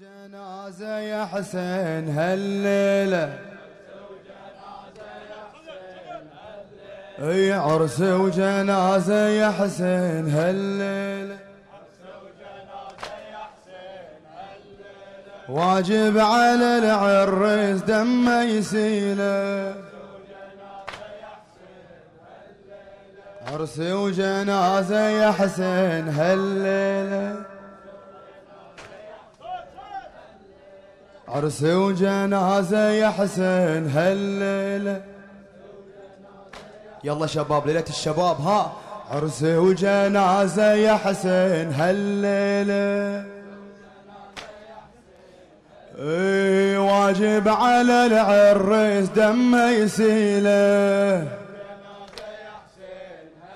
جنازة يا حسين هالليلة. أي عرس وجنازة يا حسين هالليلة. واجب على العريس دمه يسيلة. عرس وجنازة يا حسين هالليلة. عرس وجنازة يا حسين هالليلة. يلا شباب ليلة الشباب ها. عرس وجنازة يا حسين هالليلة. اي واجب على العريس دمه يسيله.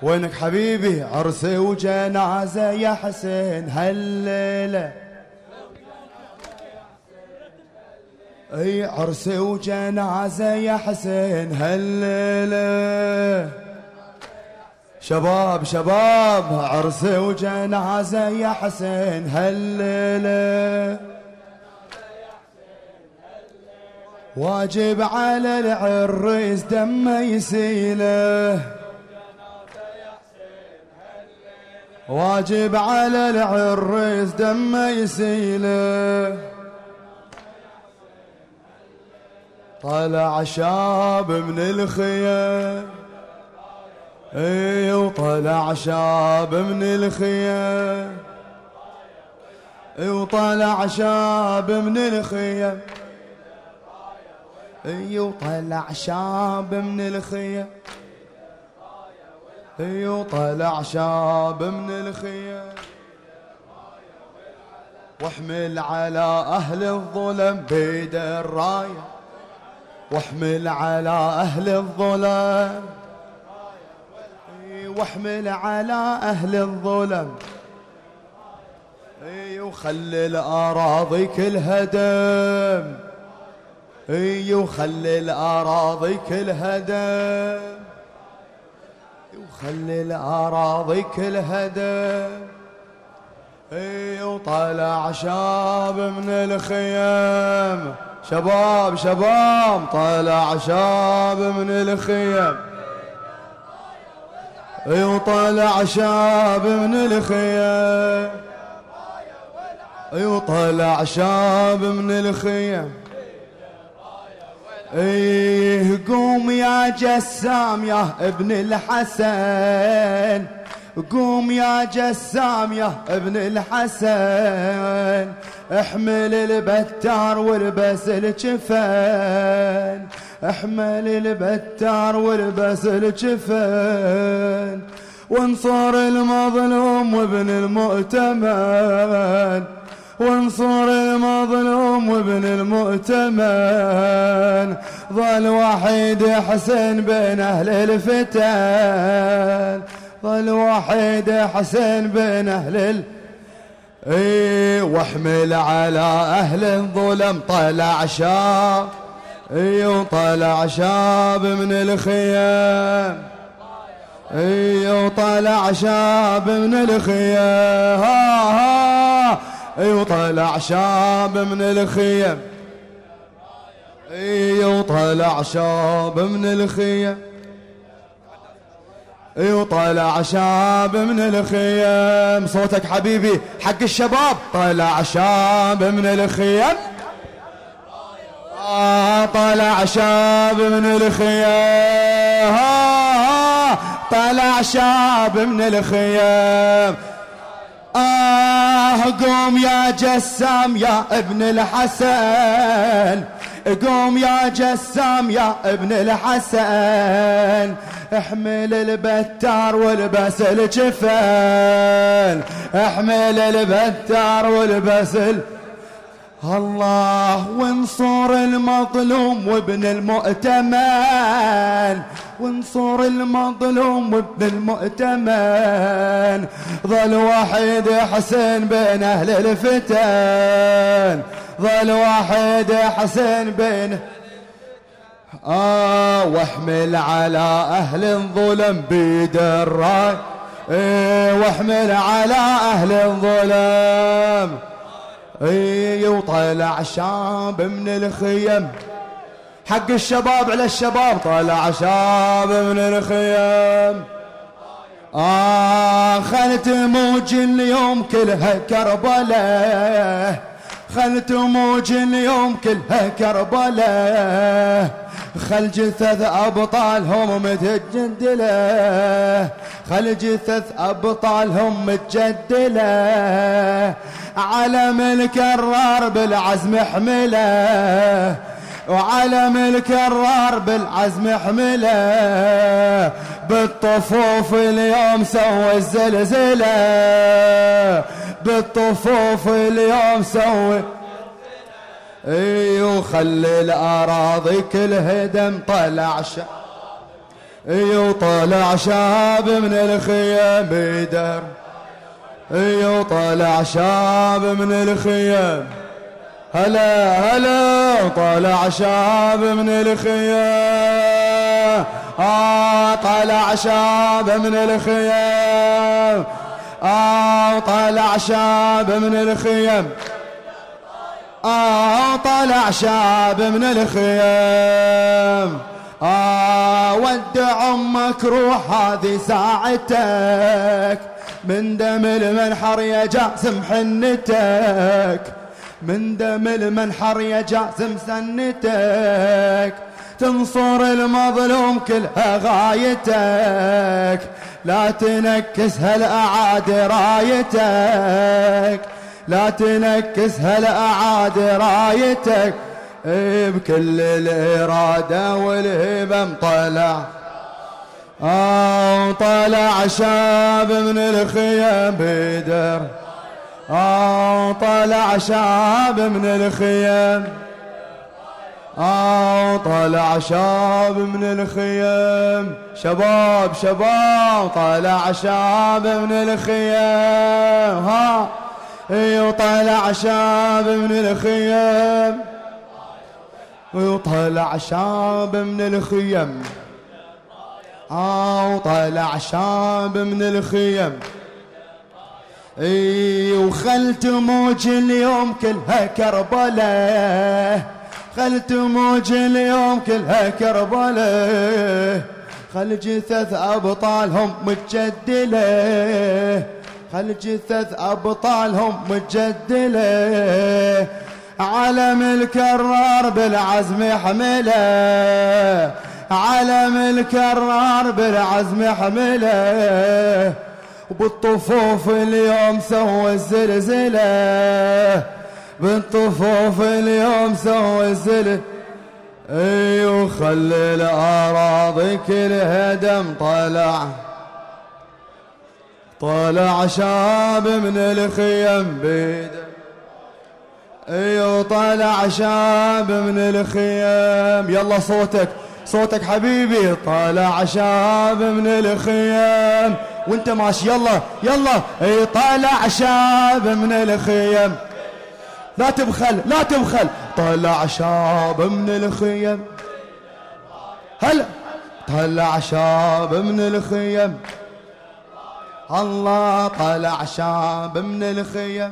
وينك حبيبي؟ عرس وجنازة يا حسين هالليلة. أي عرس وجنازة يا حسين هالليلة. شباب شباب عرس وجنازة يا حسين هالليلة. واجب على العريس دمه يسيله. واجب على العريس دمه يسيله. طلع شاب من الخيام. اي وطلع شاب من الخيام. اي وطلع شاب من الخيام. اي وطلع شاب من الخيام. اي وطلع شاب من الخيام. واحمل على أهل الظلم بيد الراية. واحمل على أهل الظلم واحمل على أهل الظلم إي وخلي الأراضي كلها دم إي وخلي الأراضي كلها دم وخلي الأراضي كلها دم إي وطلع شاب من الخيام. شباب شباب طلع شاب من الخيام اي وطلع شاب من الخيام اي وطلع شاب من الخيام إيه قوم يا جسام يا ابن الحسن. قوم يا جسام يا ابن الحسن احمل البتار والبس الجفن احمل البتار والبس الجفن وانصر المظلوم وابن المؤتمن وانصر المظلوم وابن المؤتمن ظل وحيد حسين بين أهل الفتن. ظل وحيد حسين بين أهل الفتن اي واحمل على أهل الظلم طلع شاب. اي وطلع شاب من الخيام. اي وطلع شاب من الخيام. ها ها. اي وطلع شاب من الخيام. اي وطلع شاب من الخيام. وطلع شاب من الخيام صوتك حبيبي حق الشباب. طلع شاب من الخيام آه طلع شاب من الخيام آه طلع شاب من الخيام آه قوم يا جسام يا ابن الحسن. قوم يا جسام يا ابن الحسن. أحمل البتار والبس الجفن أحمل البتار والبس الله وانصر المظلوم وابن المؤتمن. وانصر المظلوم وابن المؤتمن. ظل وحيد حسين بين أهل الفتن. ظل وحيد حسين بين آه واحمل على أهل الظلم بيد الراي. إيه واحمل على أهل الظلم. اي وطلع شاب من الخيم. حق الشباب على الشباب طلع شاب من الخيم. آه خلت موج اليوم كلها كربلاء خلت موج اليوم كلها كربلاء خل جثث أبطالهم متجدلة. خل جثث أبطالهم متجدلة. علم الكرار بالعزم حملة. وعلم الكرار بالعزم حملة. بالطفوف اليوم سوى الزلزلة. بالطفوف اليوم سوى اي وخلي الأراضي كلها دم طلع شاب اي وطلع شاب من الخيام بيدر اي وطلع شاب من الخيام. هلا هلا طلع شاب من الخيام. آه طلع شاب من الخيام. آه طلع شاب من الخيام. آه طلع شاب من الخيام آه ودع أمك روح هذه ساعتك. من دم المنحر يا جاسم حنتك. من دم المنحر يا جاسم سنتك. تنصر المظلوم كلها غايتك. لا تنكس هالأعاد رايتك. لا تنكس هالأعاد رايتك بكل الإرادة والهبم طلع. آه طلع شاب من الخيام بدر. آه طلع شاب من الخيام آه طلع شاب من الخيام شباب شباب طلع شاب من الخيام ها؟ وطلع شاب من الخيام وطلع شاب من الخيم. آه وطلع شاب من الخيم. إي وخلت موج اليوم كلها كربلاء خلت موج اليوم كلها كربلاء خل جثث أبطالهم متجدلة. خل جثث أبطالهم متجدلة. علم الكرار بالعزم حملة. علم الكرار بالعزم حملة. وبالطفوف اليوم سوى الزلزلة. بالطفوف اليوم سوى الزلزلة. اي وخلي الأراضي كلها دم طلع طلع شاب من الخيم بيده ايو طلع شاب من الخيم. يلا صوتك صوتك حبيبي. طلع شاب من الخيم. وانت ماشي يلا يلا. أي طلع شاب من الخيم. لا تبخل لا تبخل. طلع شاب من الخيم. هلا. طلع شاب من الخيم. الله طلع شاب من الخيم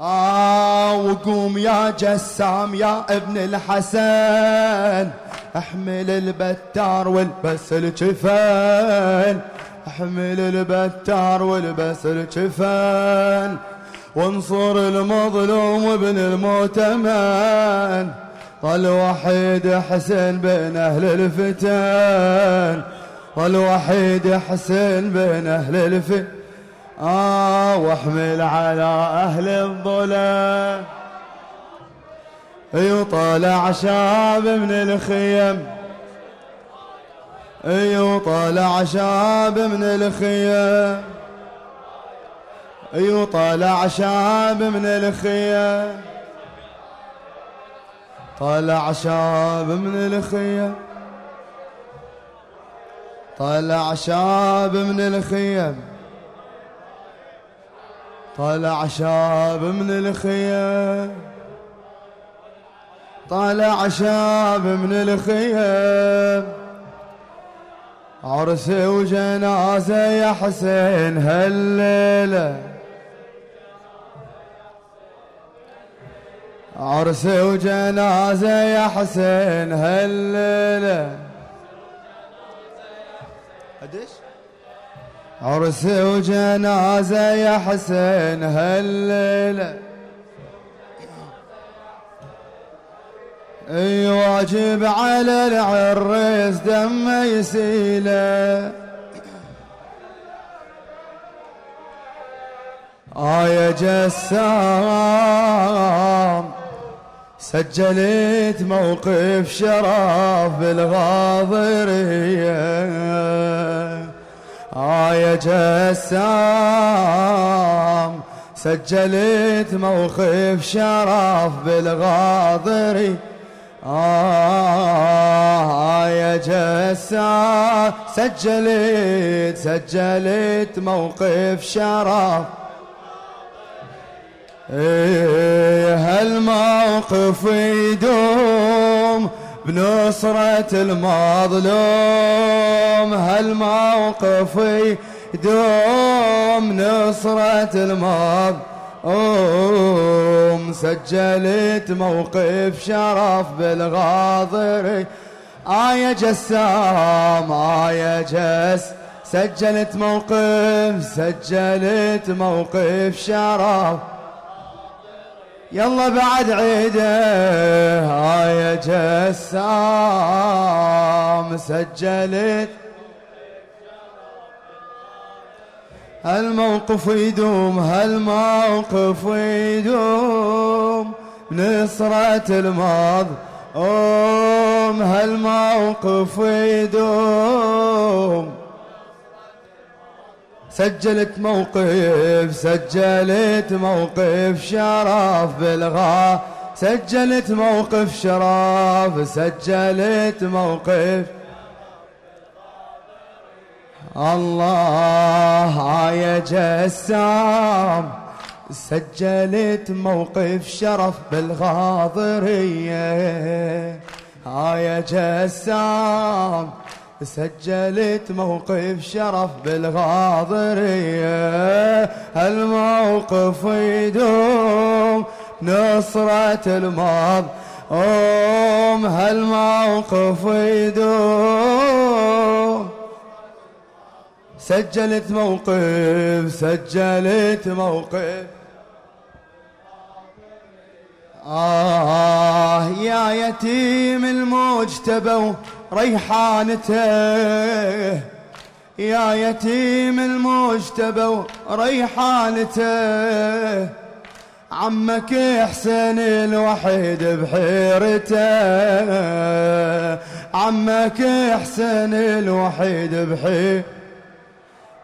آه وقوم يا جسام يا ابن الحسن احمل البتار والبس الجفن احمل البتار والبس الجفن وانصر المظلوم ابن المؤتمن ظل وحيد حسين بين أهل الفتن. والوحيد حسين بين أهل الف آه واحمل على أهل الظلام. يطلع شاب من الخيم. يطلع شاب من الخيم. يطلع شاب من الخيم. طلع شاب من الخيم. طلع شاب من الخيم. طلع شاب من الخيم. طلع شاب من الخيم. عرس وجنازة يا حسين هالليلة. عرس وجنازة يا حسين هالليلة. أدش عرس وجنازة يا حسين هالليلة. أي واجب على العريس دم يسيله. آية جسام سجلت موقف شرف بالغاضرية. آية جسام سجلت موقف شرف بالغاضري آه يا جسام سجلت سجلت موقف شرف إيه هالموقف يدوم بنصرة المظلوم هالموقف يدوم نصرة المظلوم. سجلت موقف شرف بالغاضري آية جسام آية جس. سجلت موقف سجلت موقف شرف يلا بعد عيده هاي جسام سجلت. هالموقف يدوم هالموقف يدوم. نصرة الماض أم هالموقف يدوم. سجلت موقف سجلت موقف شرف بالغا سجلت موقف شرف سجلت موقف. الله يا جسام سجلت موقف شرف بالغاضرية يا جسام سجلت موقف شرف بالغاضرية. الموقف يدوم نصرة الماض. أم هالموقف يدوم. سجلت موقف سجلت موقف. آه يا يتيم المجتبى. ريحانته. يا يتيم المجتبى ريحانته عمك حسين الوحيد بحيرته. عمك حسين الوحيد بحيرته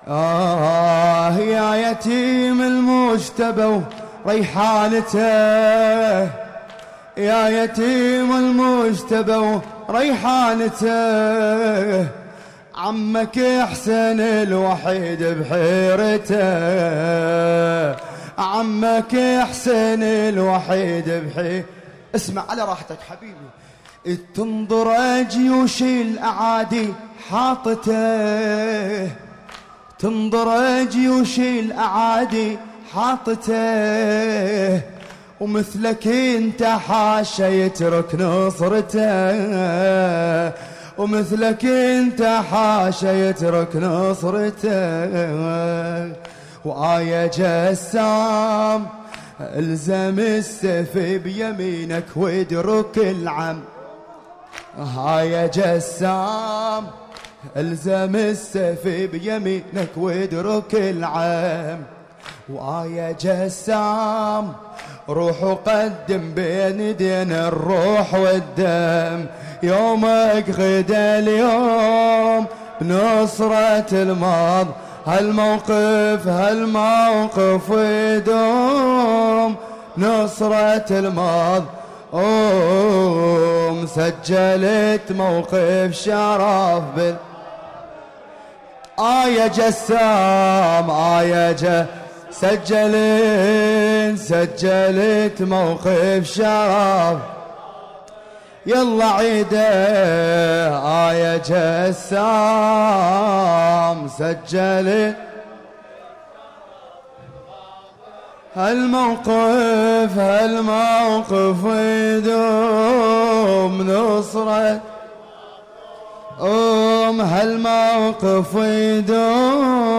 آه يا يتيم المجتبى ريحانته يا يتيم المجتبى ريحانته. عمك حسين الوحيد بحيرته. عمك حسين الوحيد بحيرته اسمع على راحتك حبيبي. تنظر جيوش الأعادي حاطته. تنظر جيوش الأعادي حاطته. ومثلك انت حاشا يترك نصرته. ومثلك انت حاشا يترك نصرته. وآية جسام ألزم السيف بيمينك وادرك العم. هاي جسام ألزم السيف بيمينك وادرك العم. وآية جسام روح وقدم بين دين الروح والدم. يومك غدا اليوم بنصرة الماض. هالموقف هالموقف يدوم نصرة الماض. أوم سجلت موقف شرف بال آية جسام آية جسام. سجلت سجلت موقف شرف يلا عيده آية جسام. سجلت. هالموقف هالموقف يدوم نصرة. أم هالموقف يدوم.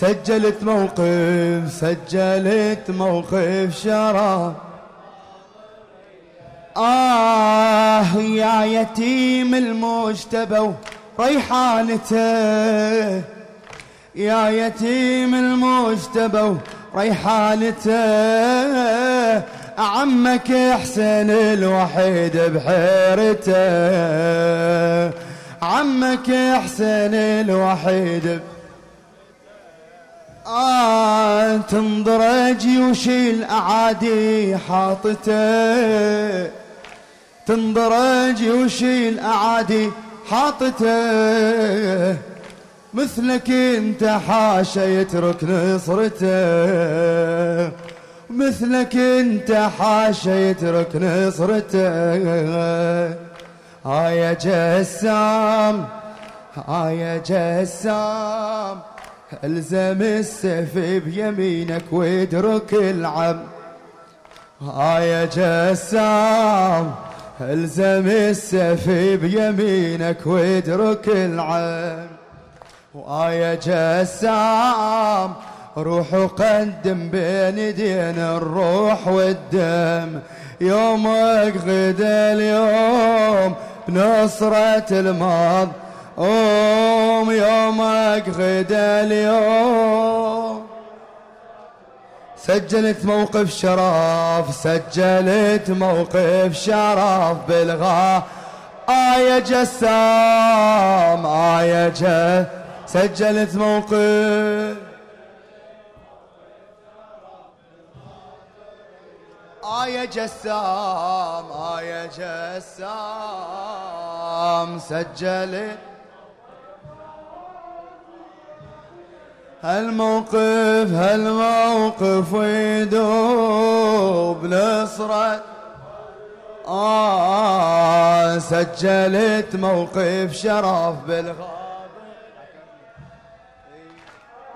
سجلت موقف سجلت موقف شرف آه يا يتيم المجتبى ريحانته يا يتيم المجتبى ريحانته عمك حسين الوحيد بحيرته. عمك حسين الوحيد آه تنظر جيوش الأعادي حاطته. تنظر جيوش الأعادي حاطته. مثلك أنت حاشا يترك نصرته. مثلك أنت حاشا يترك نصرته. ها يا جسام ها يا جسام. ألزم السيف بيمينك وادرك العم. ها يا جسام ألزم السيف بيمينك وادرك العم. وآية جسام روح وقدم بين يدين الروح والدم. يومك غدا اليوم بنصرة الماض أم يومك غدا اليوم. سجلت موقف شرف سجلت موقف شرف بالغا آية جسام آية جسام سجلت موقف. آية جسام آية جسام. سجلت هالموقف هالموقف يدوب نصرة آه سجلت موقف شرف بالغار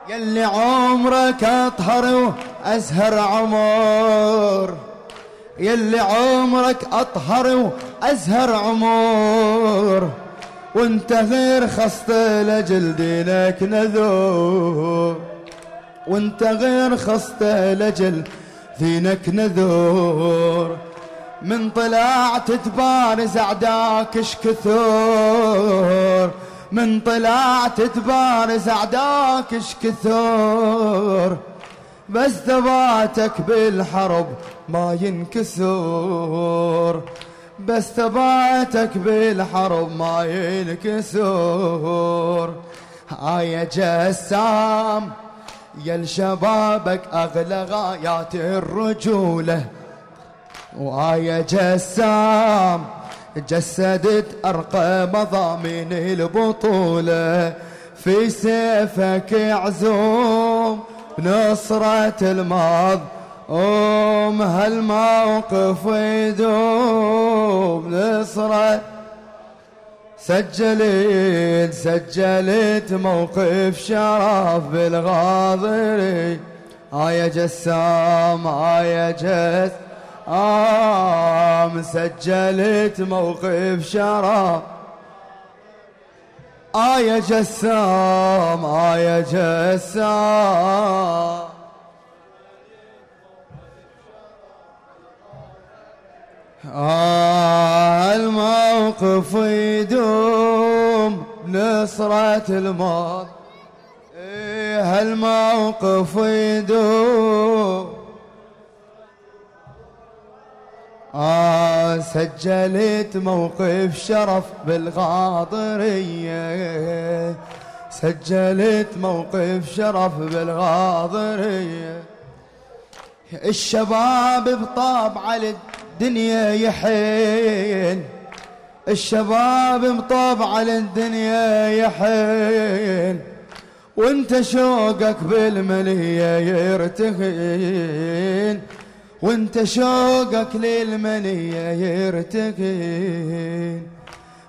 يلي عمرك أطهر وأزهر عمر. يلي عمرك أطهر وأزهر عمر. وانت غير خصت لجل دينك نذور. وانت غير خصت لجل دينك نذور. من طلعت تبارز اعداك كثور. من طلعت تبارز اعداك كثور. بس ثباتك بالحرب ما ينكسور. بس ثباتك بالحرب ما ينكسور هاي جسام يا الشبابك اغلى غايات الرجوله وآية جسام جسدت أرقى مضامين البطولة في سيفك عزوم بنصرة الماض أم هالموقف يدوم نصرة سجلت سجلت موقف شرف بالغاضري آية جسام آية جسام آه سجلت موقف شرف. يا جسام يا جسام. آه الموقف يدوم نصرة الماضي إيه هالموقف يدوم. آه سجلت موقف شرف بالغاضرية. سجلت موقف شرف بالغاضرية. الشباب بطابع الدنيا يحين الشباب بطابع الدنيا يحين وانت شوقك بالمنية يرتهين. وانت شوقك للمنية يرتقين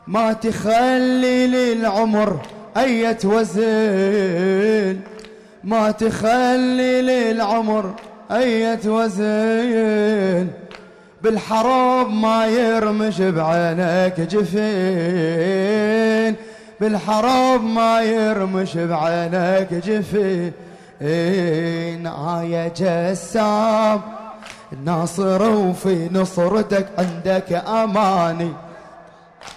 ما تخلي للعمر أي وزن ما تخلي للعمر أية وزين. بالحرب ما يرمش بعينك جفين. بالحرب ما يرمش بعينك جفين. آية جسام ناصر وفي نصرتك عندك أماني.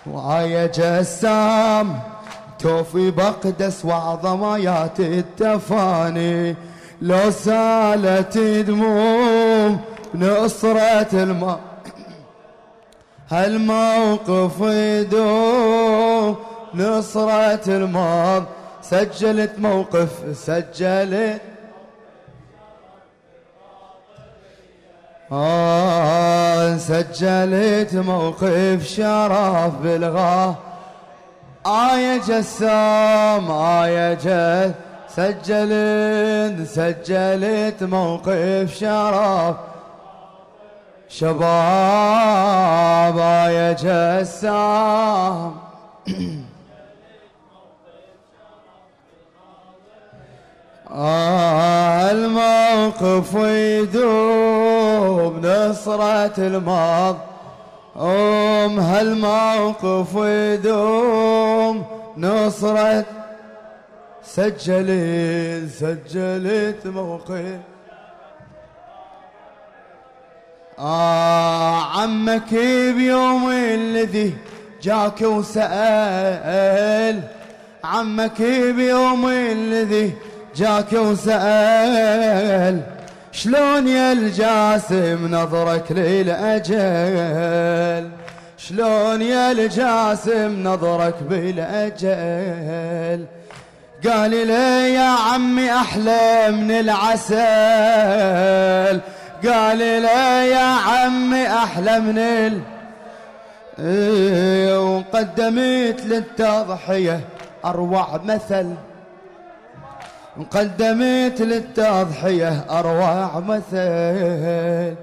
وآية جسام توفي بقدس وعظميات التفاني. لو سالت دموم نصرة الماء هالموقف يدوم. نصرة الماض سجلت موقف سجلت. آه سجلت موقف شرف بالغاه آية جسام آية جسام سجلت سجلت موقف شرف. شباب يا جسام. آه الموقف يدوم نصرة الماض. أم هالموقف يدوم نصرة. سجلت سجلت موقف. آه عمك بيوم الذي جاك وسأل. عمك بيوم الذي جاك وسأل. شلون يا الجاسم نظرك للأجل؟ شلون يا الجاسم نظرك بالأجل؟ قال لي يا عمي أحلى من العسل. قال لي يا عمي أحلى من ال إيه، وقدمت للتضحية أروع مثل. قدمت للتضحية أروع مثل.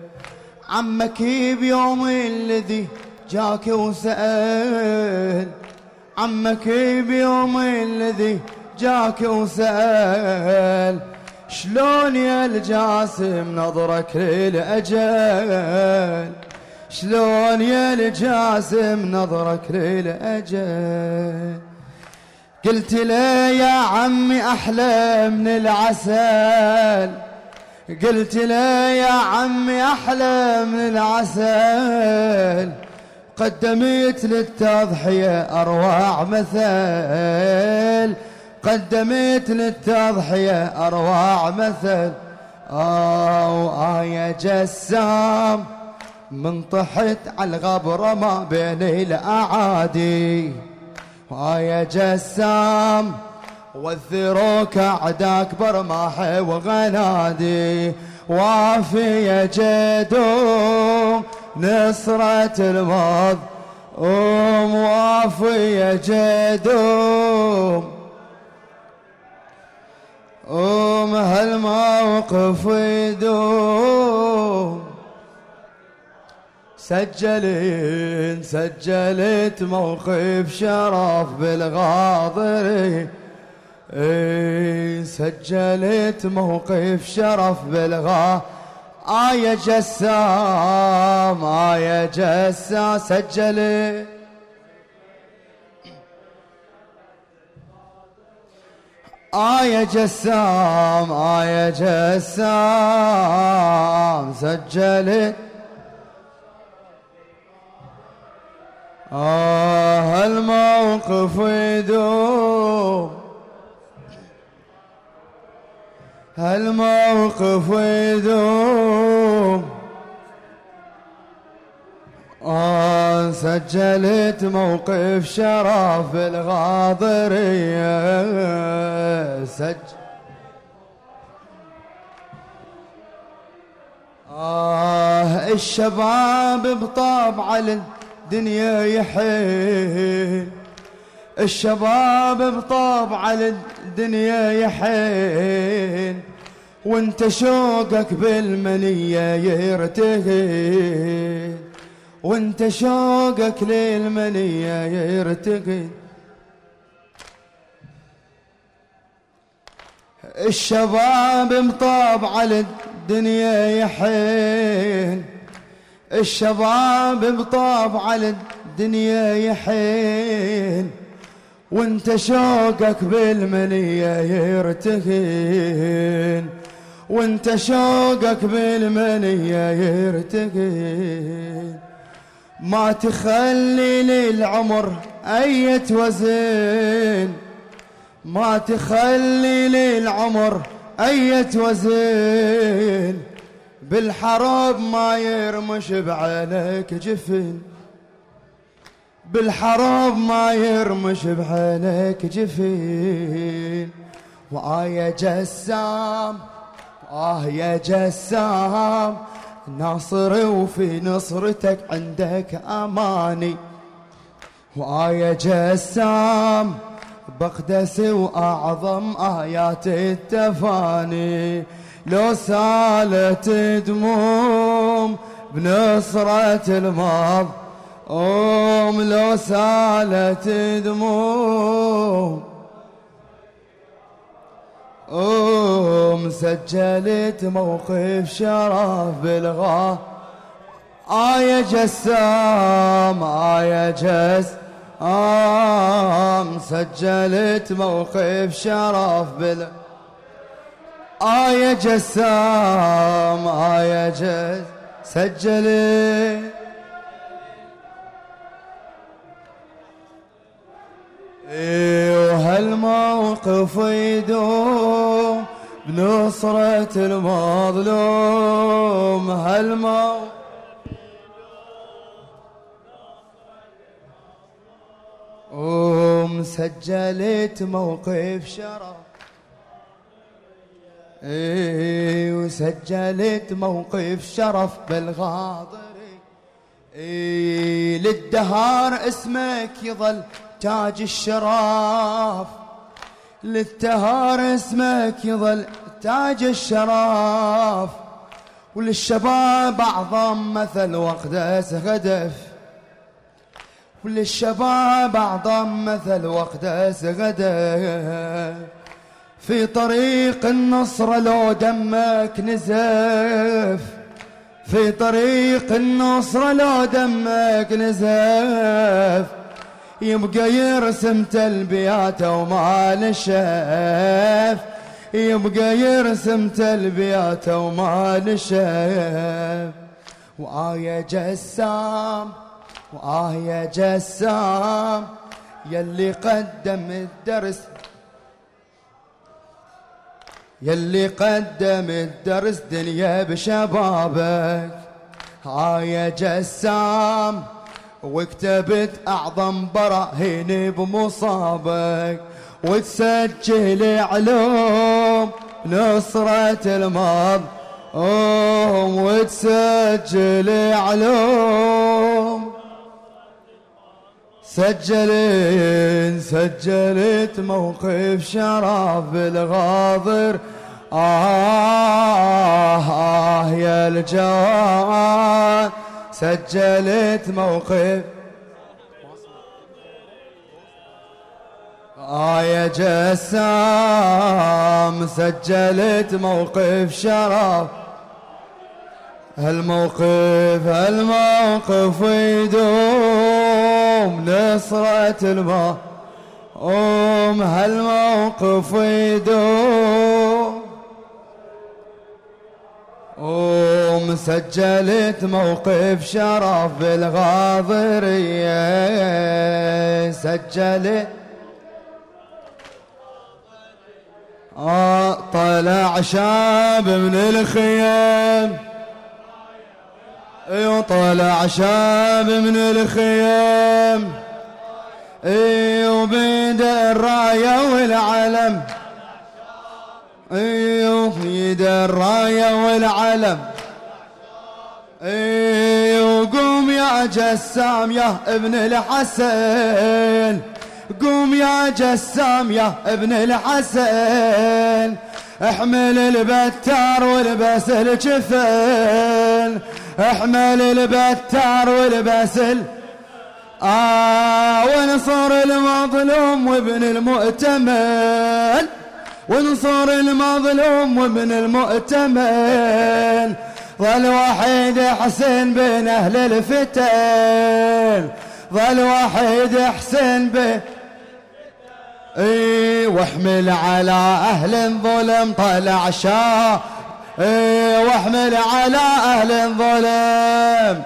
عمك بيوم الذي جاك وسأل. عمك بيوم الذي جاك وسأل. شلون يا الجاسم نظرك للأجل؟ شلون يا الجاسم نظرك للأجل؟ قلت له يا عمي أحلى من العسل. قلت له يا عمي أحلى من العسل. قدمت للتضحية أروع مثل. قدمت للتضحية أروع مثل. أو آية جسام. من طحت على الغبرة ما بين الأعادي. آية جسام. وذروك عداك برماح وغنادي. وافي جدوم نصرة المض أم وافي جدوم. أم هالموقف يدوم سجلت سجلت موقف شرف بالغاضري سجلت موقف شرف بالغا. آية جسام آية جسام سجلت. آية جسام آية جسام سجلت آه الموقف يدوم. هالموقف يدوم. آه سجلت موقف شرف الغاضرية. سج آه الشباب بطابع الدنيا يحين الشباب بطابع الدنيا يحين وانت شوقك بالمنية يرتهين وانت شوقك للمنية يرتقي. الشباب مطاب على الدنيا يحين. الشباب مطاب على الدنيا يحين. وانت شوقك بالمنية يرتهين وانت شوقك بالمنية يرتهين ما تخلي للعمر أي وزن ما تخلي للعمر أي وزن بالحرب ما يرمش بعينك جفن. بالحرب ما يرمش بعينك جفين وآية جسام آه يا جسام ناصر وفي نصرتك عندك أماني. وآية جسام بقدس وأعظم آيات التفاني. لو سالت دموم بنصرة الماض أم لو سالت دموم أم سجلت موقف شرف بالغا. آية جسام آية جس. آم سجلت موقف شرف بال. آية جسام آية جس. سجلت وهالموقف يدوم بنصرة المظلوم هالموقف ومسجلت موقف شرف. اي وسجلت موقف شرف بالغاضر إي للدهار اسمك يظل تاج الشرف للتهار اسمك يظل تاج الشرف وللشباب أعظم مثل وقدس هدف وللشباب أعظم مثل وقدس هدف في طريق النصر لو دمك نزف في طريق النصر لو دمك نزف يبقى يرسم تلبياته وما نشاف يبقى يرسم تلبياته وما نشاف وآية جسام وآية جسام يلي قدم الدرس. يلي قدم الدرس دنيا بشبابك. آية جسام وكتبت أعظم براهين بمصابك وتسجل علوم نصرة الماض. وتسجل علوم. سجلت سجلت موقف شرف الغاضر. آه, آه يا الجوان سجلت موقف. آية جسام سجلت موقف شرف. هالموقف هالموقف يدوم نصرة الماء أم هالموقف يدوم ومسجلت موقف شرف بالغاضرية. سجلت. آه طلع شاب من الخيام. ايو طلع شاب من الخيام. ايو بيد الراية والعلم. إيوه يد الرايه والعلم. إيوه قوم يا جسام يا ابن الحسن قوم يا جسام يا ابن الحسن احمل البتار والبس الجفن احمل البتار والبس ال آه ونصر المظلوم وابن المؤتمن. وانصر المظلوم ومن المؤتمن. ظل وحيد حسين بين أهل الفتن. ظل وحيد حسين بين إي واحمل على أهل الظلم طلع شاه إي واحمل على أهل الظلم.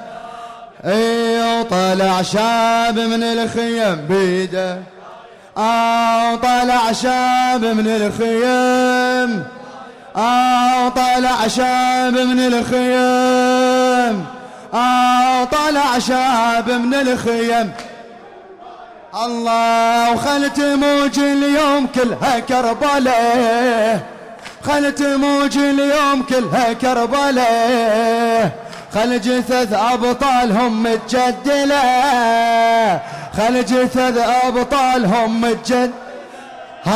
إي وطلع شاب من الخيم بيده. آه طلع شاب من الخيم. آه طلع شاب من الخيم. آه طلع شاب من الخيم. الله وخلت موج اليوم كلها كربلاء. خلت موج اليوم كلها كربلاء. خل جثث أبطالهم متجدلة. خل جثث أبطالهم متجد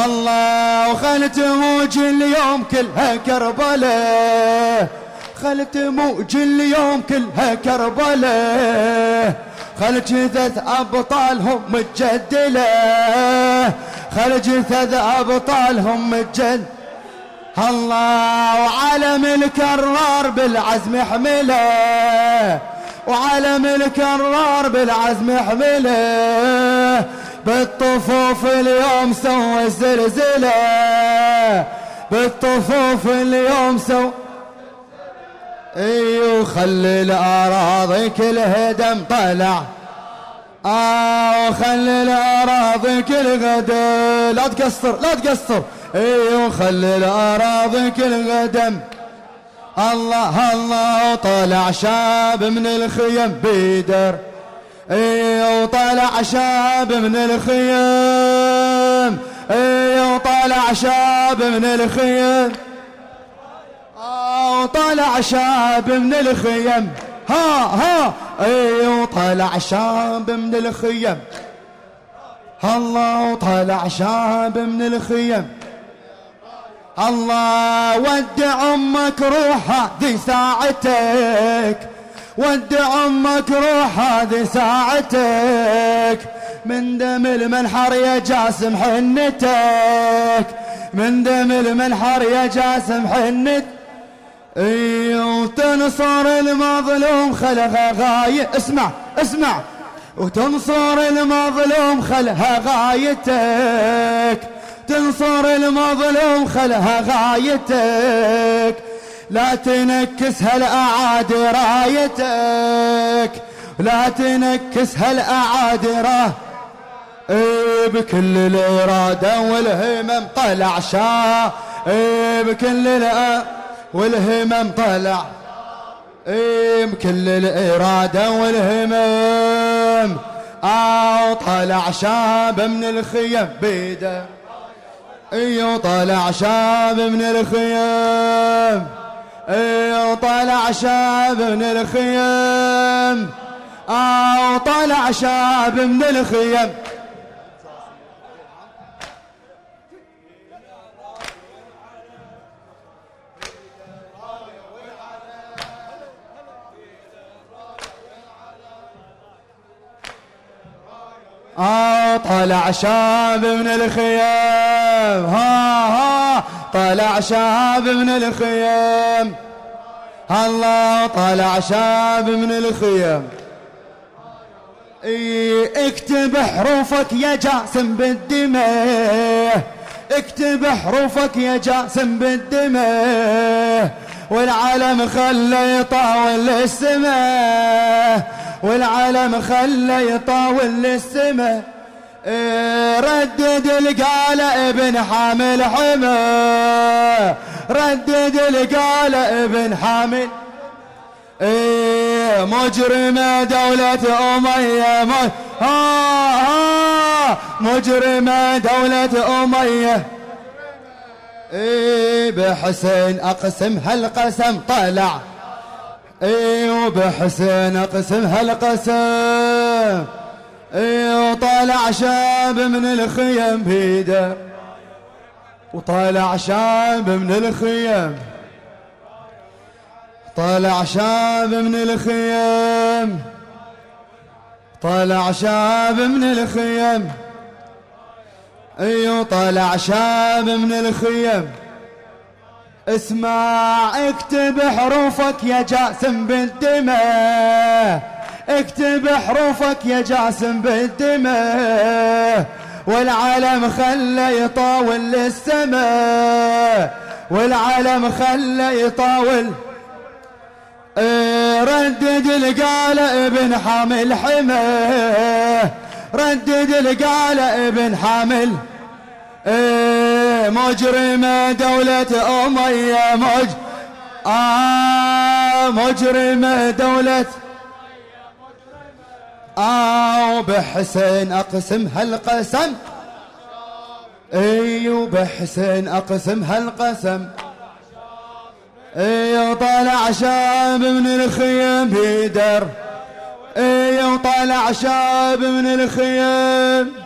الله وخلت موج اليوم كلها كربلاء خلت موج اليوم كلها كربلاء خل جثث أبطالهم متجدلة. خل جثث أبطالهم متجد. الله وعلم الكرار بالعزم حملة. وعلم الكرار بالعزم حمله بالطفوف اليوم سوى الزلزلة. بالطفوف اليوم سوى ايو خلي الأراضي كلها دم طلع. آه خلي الأراضي كلها دم لا تقصر لا تقصر. ايو خلي الأراضي كلها دم الله الله طلع شاب من الخيم بيدر. ايو طلع شاب من الخيم. ايو طلع شاب من الخيم. طلع شاب من الخيم. ها ها. ايو طلع شاب من الخيم. الله طلع شاب من الخيم. الله ودع أمك روح هذه ساعتك. ودع أمك روح هذه ساعتك. من دم المنحر يا جاسم حنتك. من دم المنحر يا جاسم حنتك اي وتنصر المظلوم خلها غاية. اسمع اسمع. وتنصر المظلوم خلها غايتك. تنصر المظلوم خلها غايتك. لا تنكس هالأعادي رايتك. لا تنكس هالأعادي راه إيه بكل الإرادة والهمم طلع شاه. إيه بكل والهمم طلع. إيه بكل الإرادة والهمم. آه طلع شاب من الخيم بيده. إيو طلع شاب من الخيم إيو طلع شاب من الخيم آه طلع شاب من الخيم. آه طلع شاب من الخيام. ها ها طلع شاب من الخيام. الله طلع شاب من الخيام. اكتب حروفك يا جاسم بالدماء. اكتب حروفك يا جاسم بالدماء. والعالم خلى يطاول السماء والعالم خلى يطاول للسما إيه، ردد القال ابن حامل حما ردد القال ابن حامل. إيه مجرمة دولة أمية. ها ها مجرمة دولة أمية. إيه بحسين أقسم هالقسم طلع. اي وبحسين اقسم هالقسم. اي وطالع شاب من الخيم بيده. وطالع شاب من الخيم. طالع شاب من الخيم. طالع شاب من الخيم. ايو طلع شاب من الخيم. اسمع اكتب حروفك يا جاسم بالدماء اكتب حروفك يا جاسم بالدماء والعالم خلى يطاول للسماء. والعالم خلى يطاول. إيه، ردد القال ابن حامل حماة. ردد القال ابن حامل إيه، مجرمة دولة أمية مج آه مجرمة دولة آه بحسين أقسم هالقسم. ايو بحسين أقسم هالقسم. ايو طالع شاب من الخيم بيدر. ايو طالع شاب من الخيم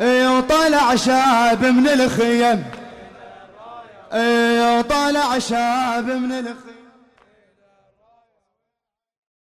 ايو طالع شاب من الخيم. ايو طالع شاب من الخيم.